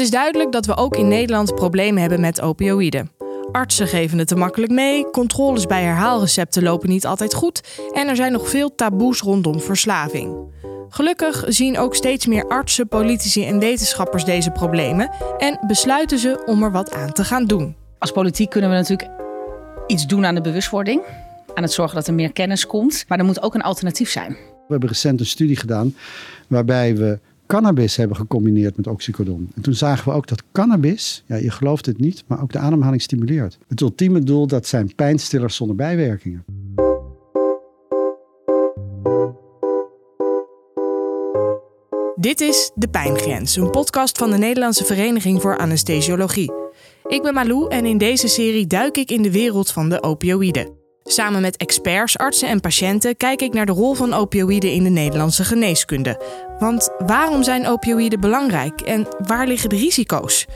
Het is duidelijk dat we ook in Nederland problemen hebben met opioïden. Artsen geven het te makkelijk mee, controles bij herhaalrecepten lopen niet altijd goed en er zijn nog veel taboes rondom verslaving. Gelukkig zien ook steeds meer artsen, politici en wetenschappers deze problemen en besluiten ze om er wat aan te gaan doen. Als politiek kunnen we natuurlijk iets doen aan de bewustwording, aan het zorgen dat er meer kennis komt, maar er moet ook een alternatief zijn. We hebben recent een studie gedaan waarbij we cannabis hebben gecombineerd met oxycodon. En toen zagen we ook dat cannabis, ja, je gelooft het niet, maar ook de ademhaling stimuleert. Het ultieme doel, dat zijn pijnstillers zonder bijwerkingen. Dit is De Pijngrens, een podcast van de Nederlandse Vereniging voor Anesthesiologie. Ik ben Malou en in deze serie duik ik in de wereld van de opioïden. Samen met experts, artsen en patiënten kijk ik naar de rol van opioïden in de Nederlandse geneeskunde. Want waarom zijn opioïden belangrijk en waar liggen de risico's?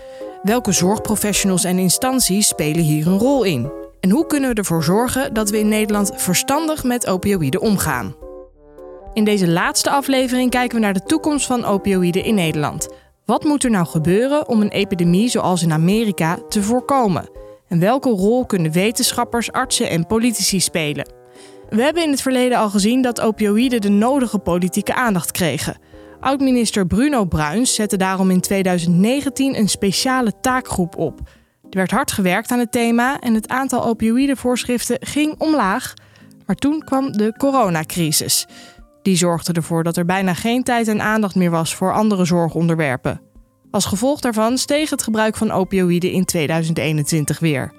Welke zorgprofessionals en instanties spelen hier een rol in? En hoe kunnen we ervoor zorgen dat we in Nederland verstandig met opioïden omgaan? In deze laatste aflevering kijken we naar de toekomst van opioïden in Nederland. Wat moet er nou gebeuren om een epidemie zoals in Amerika te voorkomen? En welke rol kunnen wetenschappers, artsen en politici spelen? We hebben in het verleden al gezien dat opioïden de nodige politieke aandacht kregen. Oud-minister Bruno Bruins zette daarom in 2019 een speciale taakgroep op. Er werd hard gewerkt aan het thema en het aantal opioïdenvoorschriften ging omlaag. Maar toen kwam de coronacrisis. Die zorgde ervoor dat er bijna geen tijd en aandacht meer was voor andere zorgonderwerpen. Als gevolg daarvan steeg het gebruik van opioïden in 2021 weer.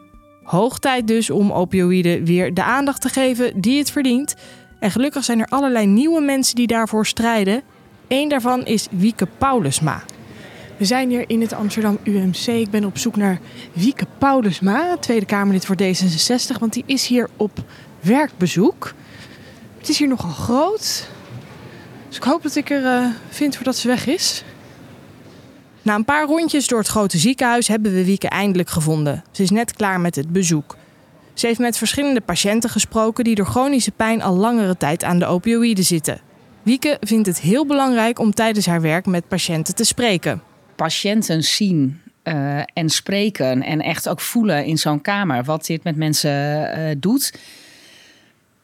Hoog tijd dus om opioïden weer de aandacht te geven die het verdient. En gelukkig zijn er allerlei nieuwe mensen die daarvoor strijden. Eén daarvan is Wieke Paulusma. We zijn hier in het Amsterdam UMC. Ik ben op zoek naar Wieke Paulusma, Tweede Kamerlid voor D66, want die is hier op werkbezoek. Het is hier nogal groot. Dus ik hoop dat ik er uh, vind voordat ze weg is. Na een paar rondjes door het grote ziekenhuis hebben we Wieke eindelijk gevonden. Ze is net klaar met het bezoek. Ze heeft met verschillende patiënten gesproken die door chronische pijn al langere tijd aan de opioïden zitten. Wieke vindt het heel belangrijk om tijdens haar werk met patiënten te spreken. Patiënten zien uh, en spreken en echt ook voelen in zo'n kamer wat dit met mensen uh, doet.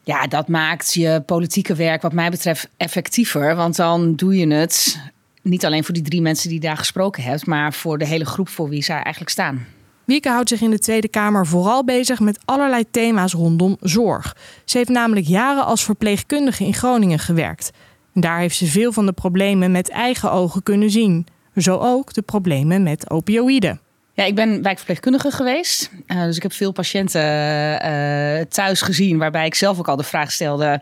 Ja, dat maakt je politieke werk wat mij betreft effectiever. Want dan doe je het niet alleen voor die drie mensen die daar gesproken hebt, maar voor de hele groep voor wie zij eigenlijk staan. Wieke houdt zich in de Tweede Kamer vooral bezig met allerlei thema's rondom zorg. Ze heeft namelijk jaren als verpleegkundige in Groningen gewerkt. Daar heeft ze veel van de problemen met eigen ogen kunnen zien. Zo ook de problemen met opioïden. Ja, ik ben wijkverpleegkundige geweest. Uh, dus ik heb veel patiënten uh, thuis gezien, waarbij ik zelf ook al de vraag stelde: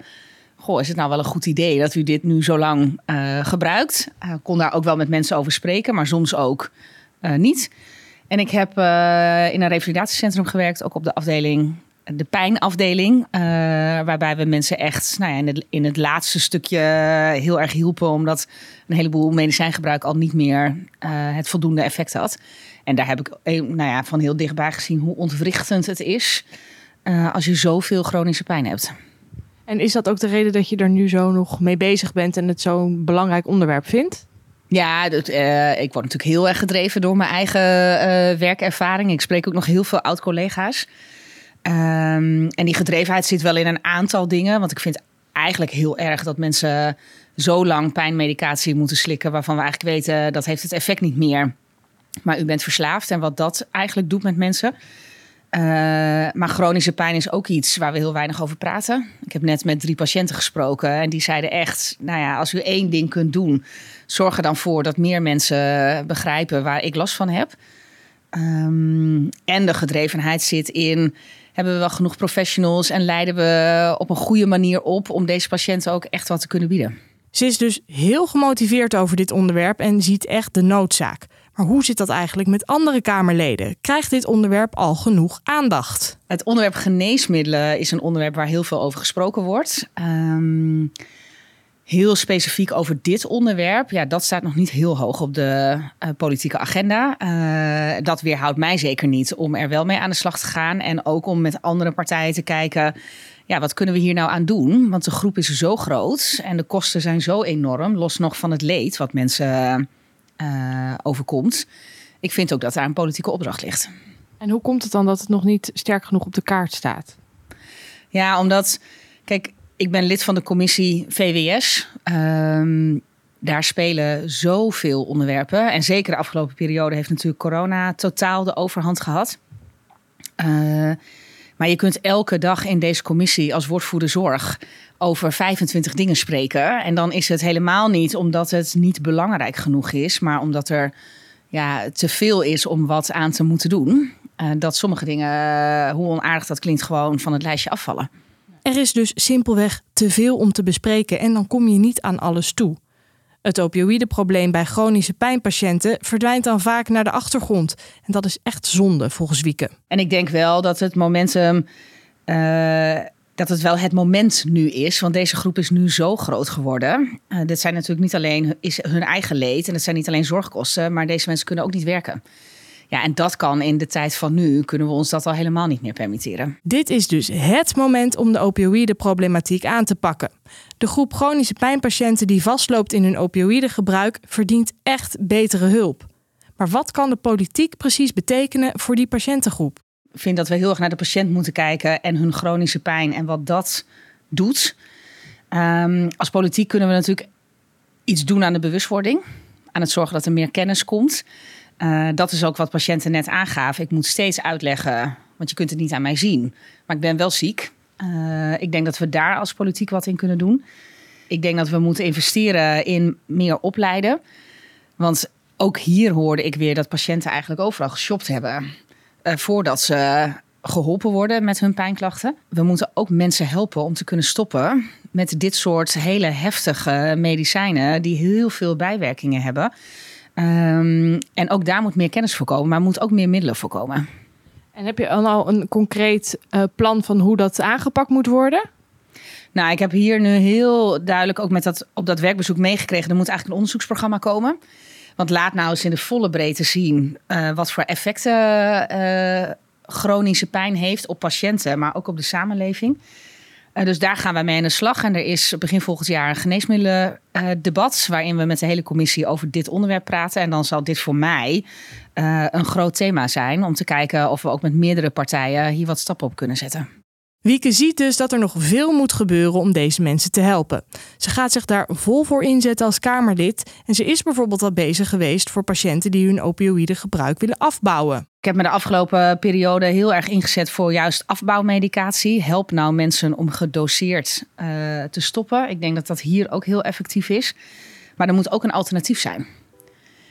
Goh, is het nou wel een goed idee dat u dit nu zo lang uh, gebruikt? Ik kon daar ook wel met mensen over spreken, maar soms ook niet. En ik heb in een revalidatiecentrum gewerkt, ook op de afdeling de pijnafdeling. Uh, waarbij we mensen echt nou ja, in, het, in het laatste stukje heel erg hielpen. Omdat een heleboel medicijngebruik al niet meer uh, het voldoende effect had. En daar heb ik eh, nou ja, van heel dichtbij gezien hoe ontwrichtend het is. Uh, als je zoveel chronische pijn hebt. En is dat ook de reden dat je er nu zo nog mee bezig bent en het zo'n belangrijk onderwerp vindt? Ja, dat, uh, ik word natuurlijk heel erg gedreven door mijn eigen uh, werkervaring. Ik spreek ook nog heel veel oud-collega's. Um, en die gedrevenheid zit wel in een aantal dingen. Want ik vind eigenlijk heel erg dat mensen zo lang pijnmedicatie moeten slikken... waarvan we eigenlijk weten dat heeft het effect niet meer. Maar u bent verslaafd en wat dat eigenlijk doet met mensen... Uh, maar chronische pijn is ook iets waar we heel weinig over praten. Ik heb net met drie patiënten gesproken en die zeiden echt: Nou ja, als u één ding kunt doen, zorg er dan voor dat meer mensen begrijpen waar ik last van heb. Um, en de gedrevenheid zit in hebben we wel genoeg professionals en leiden we op een goede manier op om deze patiënten ook echt wat te kunnen bieden. Ze is dus heel gemotiveerd over dit onderwerp en ziet echt de noodzaak. Maar hoe zit dat eigenlijk met andere Kamerleden? Krijgt dit onderwerp al genoeg aandacht? Het onderwerp geneesmiddelen is een onderwerp waar heel veel over gesproken wordt. Um, heel specifiek over dit onderwerp, ja, dat staat nog niet heel hoog op de uh, politieke agenda. Uh, dat weerhoudt mij zeker niet om er wel mee aan de slag te gaan. En ook om met andere partijen te kijken, ja, wat kunnen we hier nou aan doen? Want de groep is zo groot en de kosten zijn zo enorm, los nog van het leed wat mensen uh, overkomt. ik vind ook dat daar een politieke opdracht ligt. En hoe komt het dan dat het nog niet sterk genoeg op de kaart staat? Ja, omdat, kijk, ik ben lid van de commissie VWS. Ehm, daar spelen zoveel onderwerpen. En zeker de afgelopen periode heeft natuurlijk corona totaal de overhand gehad. Uh, maar je kunt elke dag in deze commissie als woordvoerder zorg over 25 dingen spreken. En dan is het helemaal niet omdat het niet belangrijk genoeg is, maar omdat er ja, te veel is om wat aan te moeten doen. Uh, dat sommige dingen, hoe onaardig dat klinkt, gewoon van het lijstje afvallen. Er is dus simpelweg te veel om te bespreken en dan kom je niet aan alles toe. Het opioïdeprobleem bij chronische pijnpatiënten verdwijnt dan vaak naar de achtergrond. En dat is echt zonde volgens Wieke. En ik denk wel dat het momentum. Uh, dat het wel het moment nu is. Want deze groep is nu zo groot geworden. Uh, dit zijn natuurlijk niet alleen is hun eigen leed. En het zijn niet alleen zorgkosten. Maar deze mensen kunnen ook niet werken. Ja, en dat kan in de tijd van nu, kunnen we ons dat al helemaal niet meer permitteren. Dit is dus het moment om de opioïdeproblematiek aan te pakken. De groep chronische pijnpatiënten die vastloopt in hun opioïdegebruik verdient echt betere hulp. Maar wat kan de politiek precies betekenen voor die patiëntengroep? Ik vind dat we heel erg naar de patiënt moeten kijken en hun chronische pijn en wat dat doet. Um, als politiek kunnen we natuurlijk iets doen aan de bewustwording, aan het zorgen dat er meer kennis komt. Uh, dat is ook wat patiënten net aangaven. Ik moet steeds uitleggen, want je kunt het niet aan mij zien. Maar ik ben wel ziek. Uh, ik denk dat we daar als politiek wat in kunnen doen. Ik denk dat we moeten investeren in meer opleiden. Want ook hier hoorde ik weer dat patiënten eigenlijk overal geshopt hebben. Uh, voordat ze geholpen worden met hun pijnklachten. We moeten ook mensen helpen om te kunnen stoppen met dit soort hele heftige medicijnen die heel veel bijwerkingen hebben. Um, en ook daar moet meer kennis voor komen, maar moet ook meer middelen voor komen. En heb je al een concreet uh, plan van hoe dat aangepakt moet worden? Nou, ik heb hier nu heel duidelijk ook met dat, op dat werkbezoek meegekregen. Er moet eigenlijk een onderzoeksprogramma komen. Want laat nou eens in de volle breedte zien uh, wat voor effecten uh, chronische pijn heeft op patiënten, maar ook op de samenleving. Uh, dus daar gaan wij mee aan de slag. En er is begin volgend jaar een geneesmiddelendebat. Uh, waarin we met de hele commissie over dit onderwerp praten. En dan zal dit voor mij uh, een groot thema zijn. Om te kijken of we ook met meerdere partijen hier wat stappen op kunnen zetten. Wieke ziet dus dat er nog veel moet gebeuren om deze mensen te helpen. Ze gaat zich daar vol voor inzetten als Kamerlid. En ze is bijvoorbeeld al bezig geweest voor patiënten die hun opioïde gebruik willen afbouwen. Ik heb me de afgelopen periode heel erg ingezet voor juist afbouwmedicatie. Help nou mensen om gedoseerd uh, te stoppen. Ik denk dat dat hier ook heel effectief is. Maar er moet ook een alternatief zijn.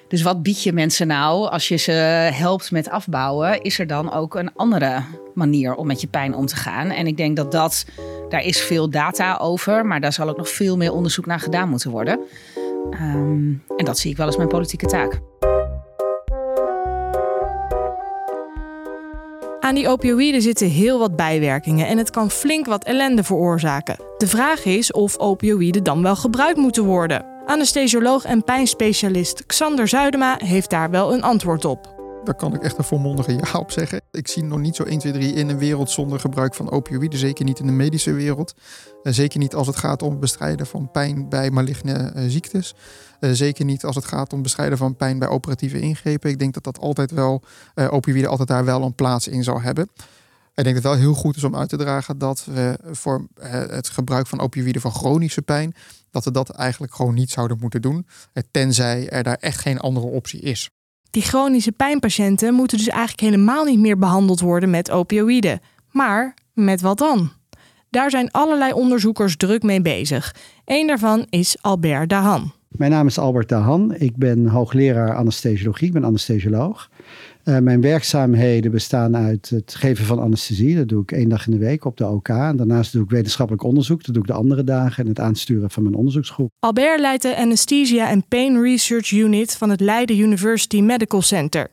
Dus wat bied je mensen nou als je ze helpt met afbouwen? Is er dan ook een andere manier om met je pijn om te gaan? En ik denk dat dat, daar is veel data over, maar daar zal ook nog veel meer onderzoek naar gedaan moeten worden. Um, en dat zie ik wel als mijn politieke taak. Aan die opioïden zitten heel wat bijwerkingen en het kan flink wat ellende veroorzaken. De vraag is of opioïden dan wel gebruikt moeten worden. Anesthesioloog en pijnspecialist Xander Zuidema heeft daar wel een antwoord op. Daar kan ik echt een volmondige ja op zeggen. Ik zie nog niet zo 1, 2, 3 in een wereld zonder gebruik van opioïden. Zeker niet in de medische wereld. Uh, zeker niet als het gaat om het bestrijden van pijn bij maligne uh, ziektes. Uh, zeker niet als het gaat om bestrijden van pijn bij operatieve ingrepen. Ik denk dat dat altijd wel, opioïden altijd daar wel een plaats in zou hebben. Ik denk dat het wel heel goed is om uit te dragen dat we voor het gebruik van opioïden voor chronische pijn, dat we dat eigenlijk gewoon niet zouden moeten doen, tenzij er daar echt geen andere optie is. Die chronische pijnpatiënten moeten dus eigenlijk helemaal niet meer behandeld worden met opioïden. Maar met wat dan? Daar zijn allerlei onderzoekers druk mee bezig. Eén daarvan is Albert Dahan. Mijn naam is Albert Dahan. Ik ben hoogleraar anesthesiologie. Ik ben anesthesioloog. Uh, mijn werkzaamheden bestaan uit het geven van anesthesie. Dat doe ik één dag in de week op de OK. En daarnaast doe ik wetenschappelijk onderzoek. Dat doe ik de andere dagen. En het aansturen van mijn onderzoeksgroep. Albert leidt de Anesthesia and Pain Research Unit van het Leiden University Medical Center.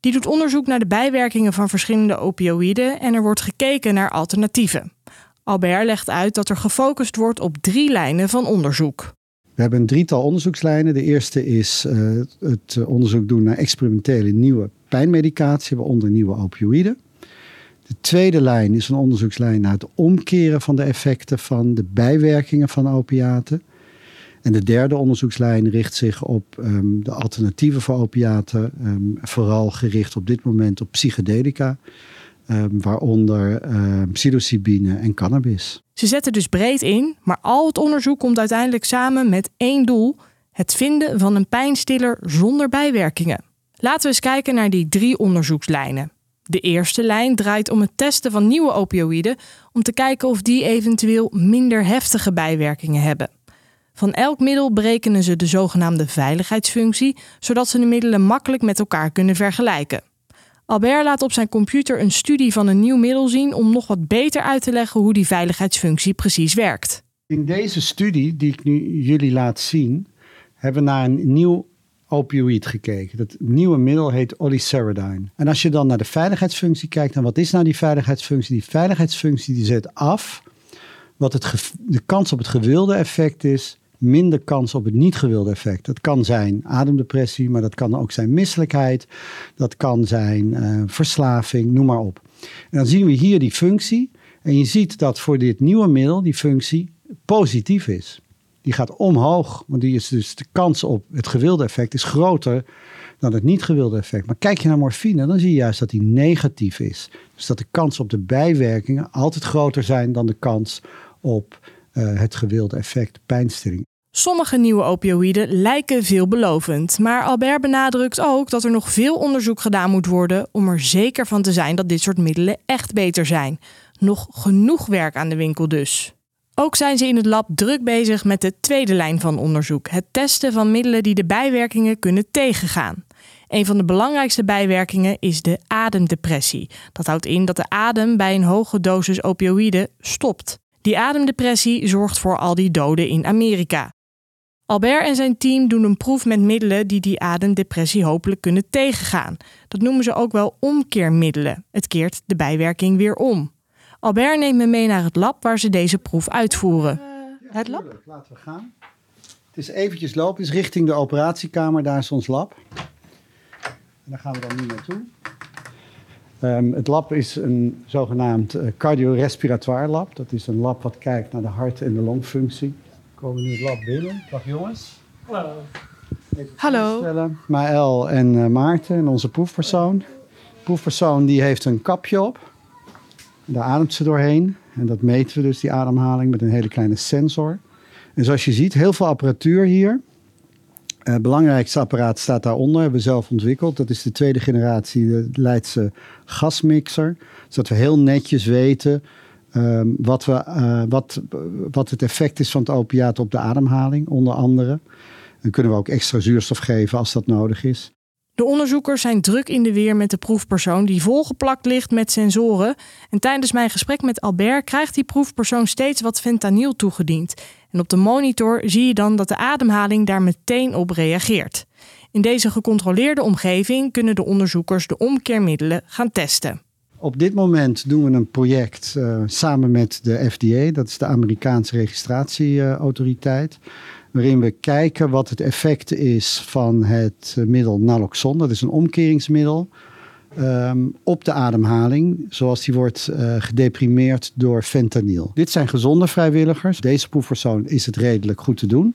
Die doet onderzoek naar de bijwerkingen van verschillende opioïden en er wordt gekeken naar alternatieven. Albert legt uit dat er gefocust wordt op drie lijnen van onderzoek. We hebben een drietal onderzoekslijnen. De eerste is uh, het onderzoek doen naar experimentele nieuwe pijnmedicatie, waaronder nieuwe opioïden. De tweede lijn is een onderzoekslijn naar het omkeren van de effecten van de bijwerkingen van opiaten. En de derde onderzoekslijn richt zich op ehm, de alternatieven voor opiaten, ehm, vooral gericht op dit moment op psychedelica, ehm, waaronder psilocybine en cannabis. Ze zetten dus breed in, maar al het onderzoek komt uiteindelijk samen met één doel: het vinden van een pijnstiller zonder bijwerkingen. Laten we eens kijken naar die drie onderzoekslijnen. De eerste lijn draait om het testen van nieuwe opioïden om te kijken of die eventueel minder heftige bijwerkingen hebben. Van elk middel berekenen ze de zogenaamde veiligheidsfunctie, zodat ze de middelen makkelijk met elkaar kunnen vergelijken. Albert laat op zijn computer een studie van een nieuw middel zien om nog wat beter uit te leggen hoe die veiligheidsfunctie precies werkt. In deze studie die ik nu jullie laat zien, hebben we naar een nieuw opioïd gekeken. Dat nieuwe middel heet oliceridine. En als je dan naar de veiligheidsfunctie kijkt, dan wat is nou die veiligheidsfunctie? Die veiligheidsfunctie die zet af wat het de kans op het gewilde effect is, minder kans op het niet gewilde effect. Dat kan zijn ademdepressie, maar dat kan ook zijn misselijkheid, dat kan zijn uh, verslaving, noem maar op. En dan zien we hier die functie. En je ziet dat voor dit nieuwe middel die functie positief is die gaat omhoog. Want die is dus de kans op het gewilde effect is groter dan het niet gewilde effect. Maar kijk je naar morfine, dan zie je juist dat die negatief is. Dus dat de kans op de bijwerkingen altijd groter zijn dan de kans op uh, het gewilde effect, pijnstilling. Sommige nieuwe opioïden lijken veelbelovend, maar Albert benadrukt ook dat er nog veel onderzoek gedaan moet worden om er zeker van te zijn dat dit soort middelen echt beter zijn. Nog genoeg werk aan de winkel dus. Ook zijn ze in het lab druk bezig met de tweede lijn van onderzoek: het testen van middelen die de bijwerkingen kunnen tegengaan. Een van de belangrijkste bijwerkingen is de ademdepressie. Dat houdt in dat de adem bij een hoge dosis opioïden stopt. Die ademdepressie zorgt voor al die doden in Amerika. Albert en zijn team doen een proef met middelen die die ademdepressie hopelijk kunnen tegengaan. Dat noemen ze ook wel omkeermiddelen. Het keert de bijwerking weer om. Albert neemt me mee naar het lab waar ze deze proef uitvoeren. Uh, het lab? Laten we gaan. Het is eventjes lopen, het is richting de operatiekamer, daar is ons lab. En daar gaan we dan nu naartoe. Um, het lab is een zogenaamd uh, cardiorespiratoire lab. Dat is een lab wat kijkt naar de hart- en de longfunctie. We komen nu het lab binnen. Dag jongens. Hallo. Hallo. Maël en uh, Maarten en onze proefpersoon. De proefpersoon die heeft een kapje op. Daar ademt ze doorheen. En dat meten we dus, die ademhaling, met een hele kleine sensor. En zoals je ziet, heel veel apparatuur hier. Het uh, belangrijkste apparaat staat daaronder, hebben we zelf ontwikkeld. Dat is de tweede generatie, de Leidse gasmixer. Zodat we heel netjes weten um, wat, we, uh, wat, wat het effect is van het opiaat op de ademhaling, onder andere. Dan kunnen we ook extra zuurstof geven als dat nodig is. De onderzoekers zijn druk in de weer met de proefpersoon die volgeplakt ligt met sensoren. En tijdens mijn gesprek met Albert krijgt die proefpersoon steeds wat fentanyl toegediend. En op de monitor zie je dan dat de ademhaling daar meteen op reageert. In deze gecontroleerde omgeving kunnen de onderzoekers de omkeermiddelen gaan testen. Op dit moment doen we een project uh, samen met de FDA, dat is de Amerikaanse registratieautoriteit waarin we kijken wat het effect is van het eh, middel naloxon. Dat is een omkeringsmiddel um, op de ademhaling, zoals die wordt uh, gedeprimeerd door fentanyl. Dit zijn gezonde vrijwilligers. Deze proefpersoon is het redelijk goed te doen.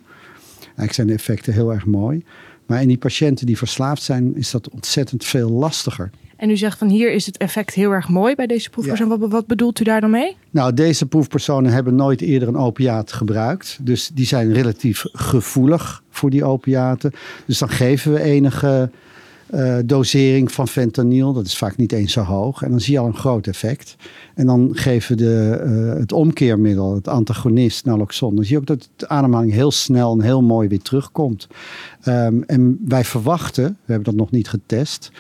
Eigenlijk zijn de effecten heel erg mooi. Maar in die patiënten die verslaafd zijn, is dat ontzettend veel lastiger. En u zegt van hier is het effect heel erg mooi bij deze proefpersoon. Wat, wat, bedoelt u daar dan mee? Nou, deze proefpersonen hebben nooit eerder een opiaat gebruikt. Dus die zijn relatief gevoelig voor die opiaten. Dus dan geven we enige uh, dosering van fentanyl. Dat is vaak niet eens zo hoog. En dan zie je al een groot effect. En dan geven we de, uh, het omkeermiddel, het antagonist naloxon. Dan zie je ook dat de ademhaling heel snel en heel mooi weer terugkomt. Um, en wij verwachten, we hebben dat nog niet getest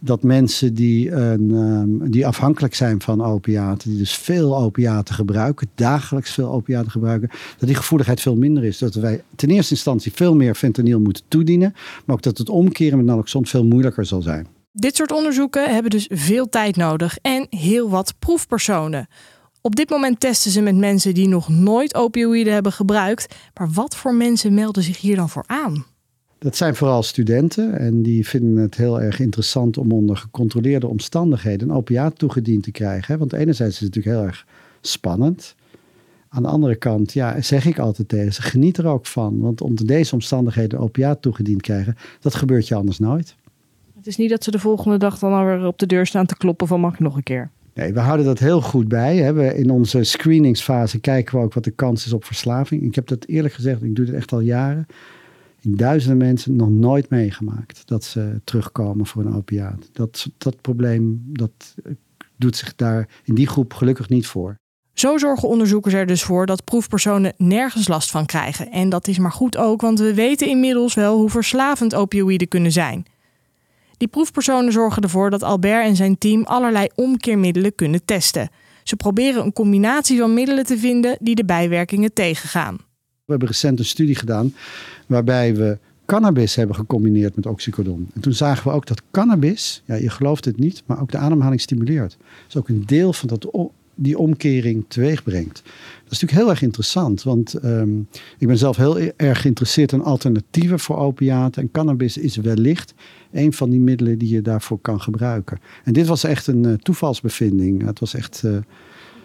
dat mensen die, een, um, die afhankelijk zijn van opiaten, die dus veel opiaten gebruiken, dagelijks veel opiaten gebruiken, dat die gevoeligheid veel minder is. Dat wij ten eerste instantie veel meer fentanyl moeten toedienen, maar ook dat het omkeren met naloxon veel moeilijker zal zijn. Dit soort onderzoeken hebben dus veel tijd nodig en heel wat proefpersonen. Op dit moment testen ze met mensen die nog nooit opioïden hebben gebruikt. Maar wat voor mensen melden zich hier dan voor aan? Dat zijn vooral studenten en die vinden het heel erg interessant om onder gecontroleerde omstandigheden een opiaat toegediend te krijgen. Want enerzijds is het natuurlijk heel erg spannend. Aan de andere kant, ja, zeg ik altijd tegen ze, geniet er ook van. Want onder deze omstandigheden opiaat toegediend krijgen, dat gebeurt je anders nooit. Het is niet dat ze de volgende dag dan alweer op de deur staan te kloppen van mag ik nog een keer. Nee, we houden dat heel goed bij. Hè. We, in onze screeningsfase kijken we ook wat de kans is op verslaving. Ik heb dat eerlijk gezegd, ik doe het echt al jaren. In duizenden mensen nog nooit meegemaakt dat ze terugkomen voor een opiaat. Dat, dat probleem dat doet zich daar in die groep gelukkig niet voor. Zo zorgen onderzoekers er dus voor dat proefpersonen nergens last van krijgen. En dat is maar goed ook, want we weten inmiddels wel hoe verslavend opioïden kunnen zijn. Die proefpersonen zorgen ervoor dat Albert en zijn team allerlei omkeermiddelen kunnen testen. Ze proberen een combinatie van middelen te vinden die de bijwerkingen tegengaan. We hebben recent een studie gedaan waarbij we cannabis hebben gecombineerd met oxycodon. En toen zagen we ook dat cannabis, ja, je gelooft het niet, maar ook de ademhaling stimuleert. Is ook een deel van dat die omkering teweeg brengt. Dat is natuurlijk heel erg interessant, want ehm, ik ben zelf heel erg geïnteresseerd in alternatieven voor opiaten. En cannabis is wellicht een van die middelen die je daarvoor kan gebruiken. En dit was echt een uh, toevalsbevinding. Het was echt uh,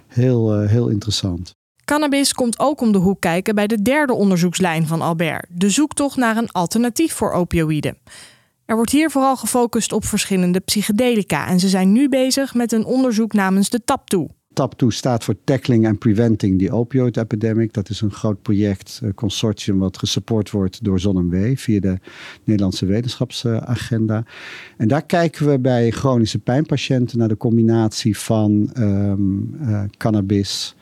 heel, uh, heel interessant. Cannabis komt ook om de hoek kijken bij de derde onderzoekslijn van Albert, de zoektocht naar een alternatief voor opioïden. Er wordt hier vooral gefocust op verschillende psychedelica en ze zijn nu bezig met een onderzoek namens de TAP2. TAP2 staat voor Tackling and Preventing the Opioid Epidemic. Dat is een groot project, een consortium, wat gesupport wordt door ZonMW via de Nederlandse Wetenschapsagenda. En daar kijken we bij chronische pijnpatiënten naar de combinatie van um, uh, cannabis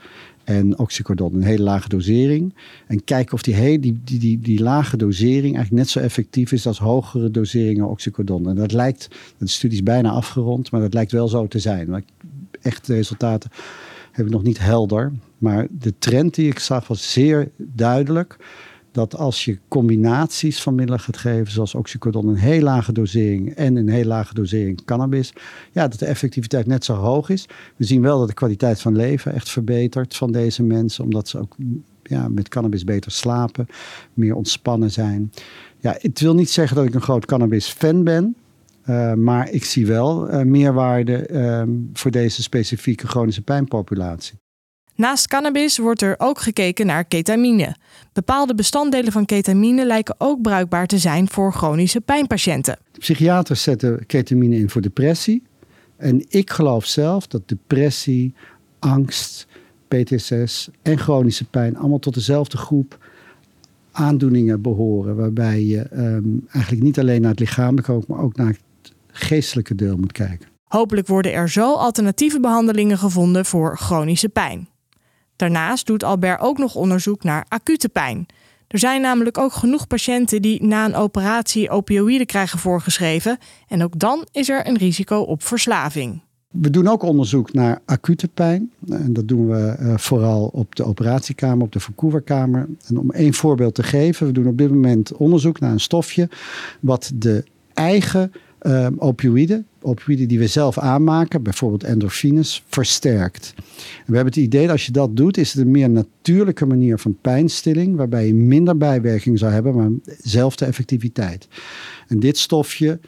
en oxycodon, een hele lage dosering. En kijken of die, die, die, die, die lage dosering eigenlijk net zo effectief is als hogere doseringen oxycodon. En dat lijkt, de studie is bijna afgerond, maar dat lijkt wel zo te zijn. Maar echte resultaten heb ik nog niet helder. Maar de trend die ik zag was zeer duidelijk. Dat als je combinaties van middelen gaat geven, zoals oxycodon, een heel lage dosering en een heel lage dosering cannabis, ja, dat de effectiviteit net zo hoog is. We zien wel dat de kwaliteit van leven echt verbetert van deze mensen, omdat ze ook ja, met cannabis beter slapen, meer ontspannen zijn. Ja, het wil niet zeggen dat ik een groot cannabis-fan ben. Uh, maar ik zie wel uh, meerwaarde uh, voor deze specifieke chronische pijnpopulatie. Naast cannabis wordt er ook gekeken naar ketamine. Bepaalde bestanddelen van ketamine lijken ook bruikbaar te zijn voor chronische pijnpatiënten. De psychiaters zetten ketamine in voor depressie. En ik geloof zelf dat depressie, angst, PTSS en chronische pijn allemaal tot dezelfde groep aandoeningen behoren. Waarbij je um, eigenlijk niet alleen naar het lichamelijke, maar ook naar het geestelijke deel moet kijken. Hopelijk worden er zo alternatieve behandelingen gevonden voor chronische pijn. Daarnaast doet Albert ook nog onderzoek naar acute pijn. Er zijn namelijk ook genoeg patiënten die na een operatie opioïden krijgen voorgeschreven. En ook dan is er een risico op verslaving. We doen ook onderzoek naar acute pijn. En dat doen we uh, vooral op de operatiekamer, op de verkoeverkamer. En om één voorbeeld te geven, we doen op dit moment onderzoek naar een stofje wat de eigen uh, opioïden, opioïden die we zelf aanmaken, bijvoorbeeld endorfines, versterkt. We hebben het idee dat als je dat doet, is het een meer natuurlijke manier van pijnstilling, waarbij je minder bijwerking zou hebben, maar dezelfde effectiviteit. En dit stofje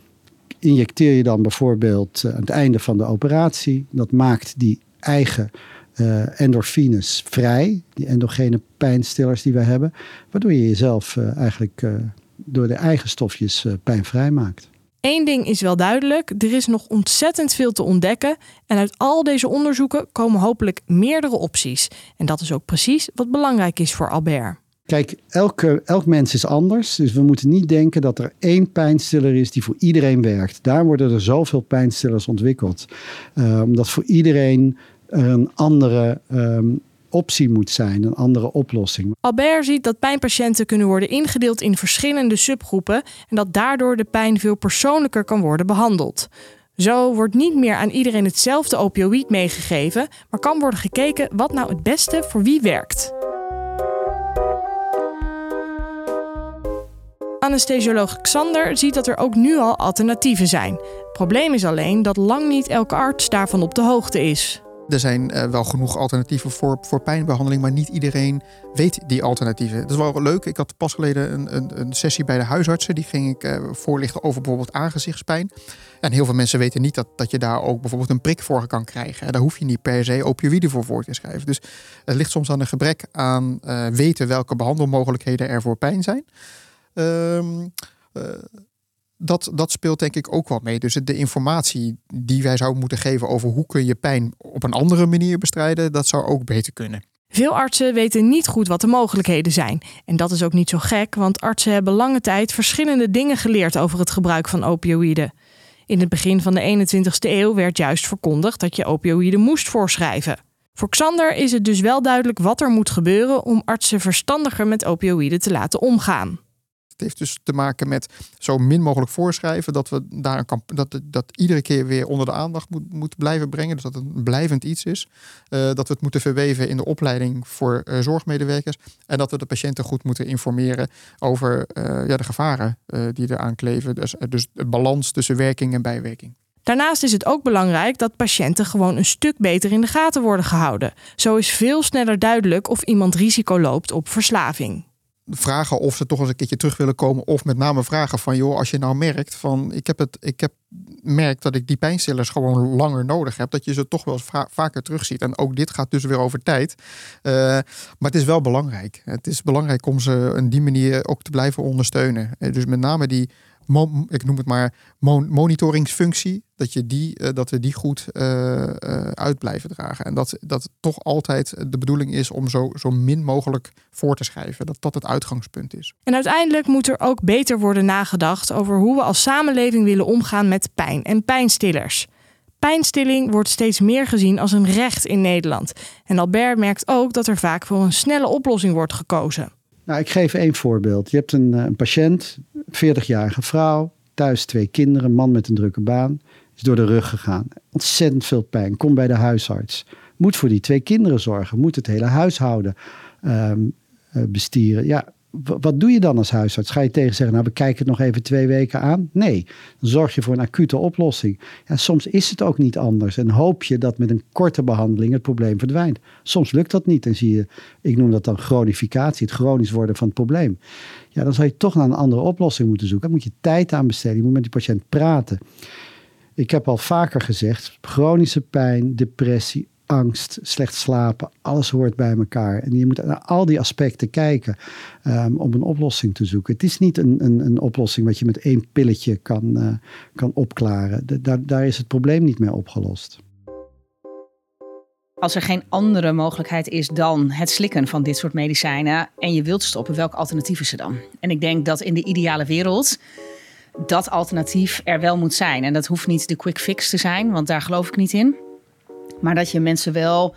injecteer je dan bijvoorbeeld uh, aan het einde van de operatie. Dat maakt die eigen uh, endorfines vrij, die endogene pijnstillers die we hebben, waardoor je jezelf uh, eigenlijk door de eigen stofjes pijnvrij maakt. Eén ding is wel duidelijk: er is nog ontzettend veel te ontdekken. En uit al deze onderzoeken komen hopelijk meerdere opties. En dat is ook precies wat belangrijk is voor Albert. Kijk, elke, elk mens is anders. Dus we moeten niet denken dat er één pijnstiller is die voor iedereen werkt. Daar worden er zoveel pijnstillers ontwikkeld. Uh, omdat voor iedereen een andere um, optie moet zijn, een andere oplossing. Albert ziet dat pijnpatiënten kunnen worden ingedeeld in verschillende subgroepen en dat daardoor de pijn veel persoonlijker kan worden behandeld. Zo wordt niet meer aan iedereen hetzelfde opioïd meegegeven, maar kan worden gekeken wat nou het beste voor wie werkt. Anesthesioloog Xander ziet dat er ook nu al alternatieven zijn. Het probleem is alleen dat lang niet elke arts daarvan op de hoogte is. Er zijn uh, wel genoeg alternatieven voor, voor pijnbehandeling, maar niet iedereen weet die alternatieven. Dat is wel leuk. Ik had pas geleden een, een, een sessie bij de huisartsen. Die ging ik uh, voorlichten over bijvoorbeeld aangezichtspijn. En heel veel mensen weten niet dat, dat je daar ook bijvoorbeeld een prik voor kan krijgen. En daar hoef je niet per se opioïden voor voor te schrijven. Dus het ligt soms aan een gebrek aan uh, weten welke behandelmogelijkheden er voor pijn zijn. Um, dat, dat speelt denk ik ook wel mee. Dus de informatie die wij zouden moeten geven over hoe kun je pijn op een andere manier bestrijden, dat zou ook beter kunnen. Veel artsen weten niet goed wat de mogelijkheden zijn. En dat is ook niet zo gek, want artsen hebben lange tijd verschillende dingen geleerd over het gebruik van opioïden. In het begin van de 21ste eeuw werd juist verkondigd dat je opioïden moest voorschrijven. Voor Xander is het dus wel duidelijk wat er moet gebeuren om artsen verstandiger met opioïden te laten omgaan. Het heeft dus te maken met zo min mogelijk voorschrijven. Dat we daar een dat, dat iedere keer weer onder de aandacht moet, moet blijven brengen. Dus dat het een blijvend iets is. Uh, dat we het moeten verweven in de opleiding voor uh, zorgmedewerkers. En dat we de patiënten goed moeten informeren over uh, ja, de gevaren die eraan kleven. Dus, dus de balans tussen werking en bijwerking. Daarnaast is het ook belangrijk dat patiënten gewoon een stuk beter in de gaten worden gehouden. Zo is veel sneller duidelijk of iemand risico loopt op verslaving vragen of ze toch eens een keertje terug willen komen. Of met name vragen van, joh, als je nou merkt van, ik heb het, ik heb merkt dat ik die pijnstillers gewoon langer nodig heb, dat je ze toch wel eens vaker terugziet. En ook dit gaat dus weer over tijd. Uh, maar het is wel belangrijk. Het is belangrijk om ze op die manier ook te blijven ondersteunen. Eh, dus met name die ik noem het maar, monitoringsfunctie, dat, je die, uh, dat we die goed uh, uh, uit blijven dragen. En dat, dat toch altijd de bedoeling is om zo, zo min mogelijk voor te schrijven. Dat dat het uitgangspunt is. En uiteindelijk moet er ook beter worden nagedacht over hoe we als samenleving willen omgaan met pijn en pijnstillers. Pijnstilling wordt steeds meer gezien als een recht in Nederland. En Albert merkt ook dat er vaak voor een snelle oplossing wordt gekozen. Nou, ik geef één voorbeeld. Je hebt een, een patiënt, 40-jarige vrouw, thuis twee kinderen, man met een drukke baan, is door de rug gegaan. Ontzettend veel pijn, komt bij de huisarts. Moet voor die twee kinderen zorgen, moet het hele huishouden um, bestieren. Ja, wat doe je dan als huisarts? Ga je tegen zeggen, nou bekijk het nog even twee weken aan? Nee, dan zorg je voor een acute oplossing. Ja, soms is het ook niet anders en hoop je dat met een korte behandeling het probleem verdwijnt. Soms lukt dat niet en zie je, ik noem dat dan chronificatie, het chronisch worden van het probleem. Ja, dan zal je toch naar een andere oplossing moeten zoeken. Dan moet je tijd aan besteden, je moet met die patiënt praten. Ik heb al vaker gezegd, chronische pijn, depressie, angst, slecht slapen, alles hoort bij elkaar. En je moet naar al die aspecten kijken um, om een oplossing te zoeken. Het is niet een, een, een oplossing wat je met één pilletje kan, uh, kan opklaren. Daar, daar is het probleem niet mee opgelost. Als er geen andere mogelijkheid is dan het slikken van dit soort medicijnen en je wilt stoppen, welk alternatief is er dan? En ik denk dat in de ideale wereld dat alternatief er wel moet zijn. En dat hoeft niet de quick fix te zijn, want daar geloof ik niet in. Maar dat je mensen wel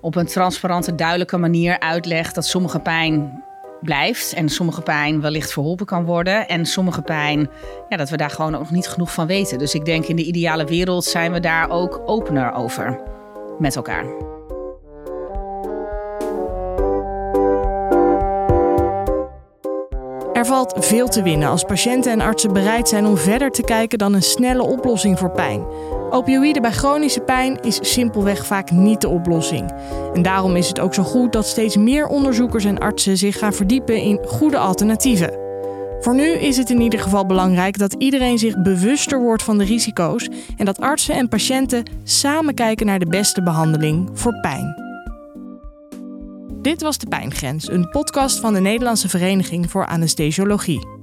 op een transparante, duidelijke manier uitlegt dat sommige pijn blijft en sommige pijn wellicht verholpen kan worden. En sommige pijn, ja, dat we daar gewoon ook nog niet genoeg van weten. Dus ik denk in de ideale wereld zijn we daar ook opener over met elkaar. Er valt veel te winnen als patiënten en artsen bereid zijn om verder te kijken dan een snelle oplossing voor pijn. Opioïden bij chronische pijn is simpelweg vaak niet de oplossing. En daarom is het ook zo goed dat steeds meer onderzoekers en artsen zich gaan verdiepen in goede alternatieven. Voor nu is het in ieder geval belangrijk dat iedereen zich bewuster wordt van de risico's en dat artsen en patiënten samen kijken naar de beste behandeling voor pijn. Dit was De Pijngrens, een podcast van de Nederlandse Vereniging voor Anesthesiologie.